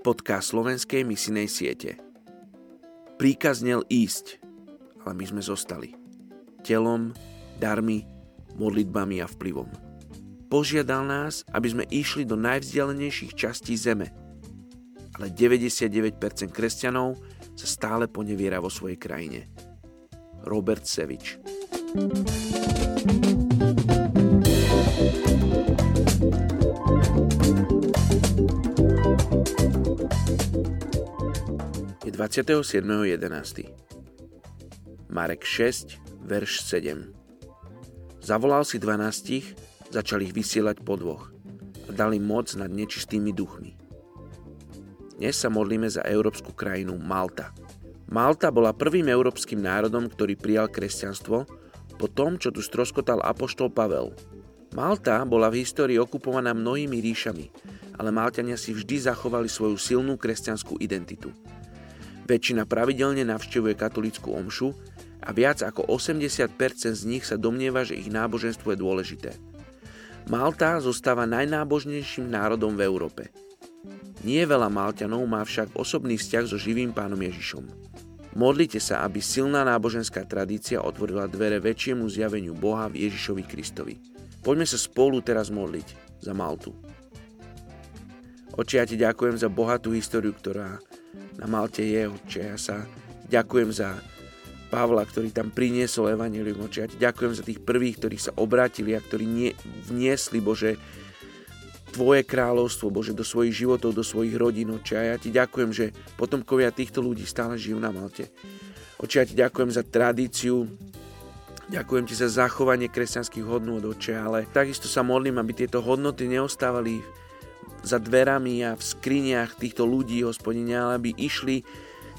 podcast slovenskej misinej siete. Príkaz nel ísť, ale my sme zostali. Telom, darmi, modlitbami a vplyvom. Požiadal nás, aby sme išli do najvzdialenejších častí zeme, ale 99% kresťanov sa stále poneviera vo svojej krajine. Robert Sevič Je 27.11. Marek 6, verš 7. Zavolal si dvanástich, začal ich vysielať po dvoch a dali moc nad nečistými duchmi. Dnes sa modlíme za európsku krajinu Malta. Malta bola prvým európskym národom, ktorý prijal kresťanstvo po tom, čo tu stroskotal apoštol Pavel. Malta bola v histórii okupovaná mnohými ríšami, ale Malťania si vždy zachovali svoju silnú kresťanskú identitu. Väčšina pravidelne navštevuje katolickú omšu a viac ako 80% z nich sa domnieva, že ich náboženstvo je dôležité. Malta zostáva najnábožnejším národom v Európe. Nie veľa Malťanov má však osobný vzťah so živým pánom Ježišom. Modlite sa, aby silná náboženská tradícia otvorila dvere väčšiemu zjaveniu Boha v Ježišovi Kristovi. Poďme sa spolu teraz modliť za Maltu. Oči, ja ti ďakujem za bohatú históriu, ktorá na Malte je, oče. Ja sa ďakujem za Pavla, ktorý tam priniesol Evangelium oči. Ja ti ďakujem za tých prvých, ktorí sa obrátili a ktorí nie, vniesli, Bože, Tvoje kráľovstvo, Bože, do svojich životov, do svojich rodín, oče. A ja ti ďakujem, že potomkovia týchto ľudí stále žijú na Malte. Oče, ja ti ďakujem za tradíciu, ďakujem ti za zachovanie kresťanských hodnôt, oče, ale takisto sa modlím, aby tieto hodnoty neostávali za dverami a v skriniach týchto ľudí, hospodine, aby išli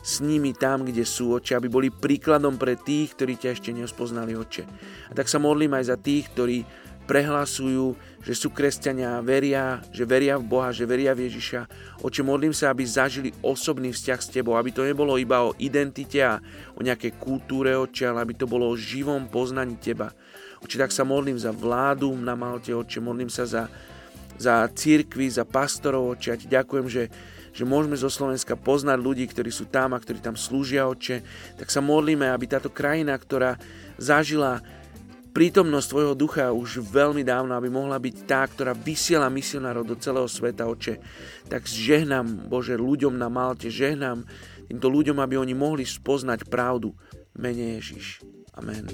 s nimi tam, kde sú, oče, aby boli príkladom pre tých, ktorí ťa ešte neospoznali, oče. A tak sa modlím aj za tých, ktorí prehlasujú, že sú kresťania, veria, že veria v Boha, že veria v Ježiša. Oče, modlím sa, aby zažili osobný vzťah s Tebou, aby to nebolo iba o identite a o nejakej kultúre, oče, ale aby to bolo o živom poznaní Teba. Oče, tak sa modlím za vládu na Malte, oče, modlím sa za, za církvy, za pastorov, oče, ja Ti ďakujem, že že môžeme zo Slovenska poznať ľudí, ktorí sú tam a ktorí tam slúžia, Oče, tak sa modlíme, aby táto krajina, ktorá zažila prítomnosť Tvojho ducha už veľmi dávno, aby mohla byť tá, ktorá vysiela misionárov do celého sveta, Oče. Tak žehnám, Bože, ľuďom na Malte, žehnám týmto ľuďom, aby oni mohli spoznať pravdu. Mene Ježiš. Amen.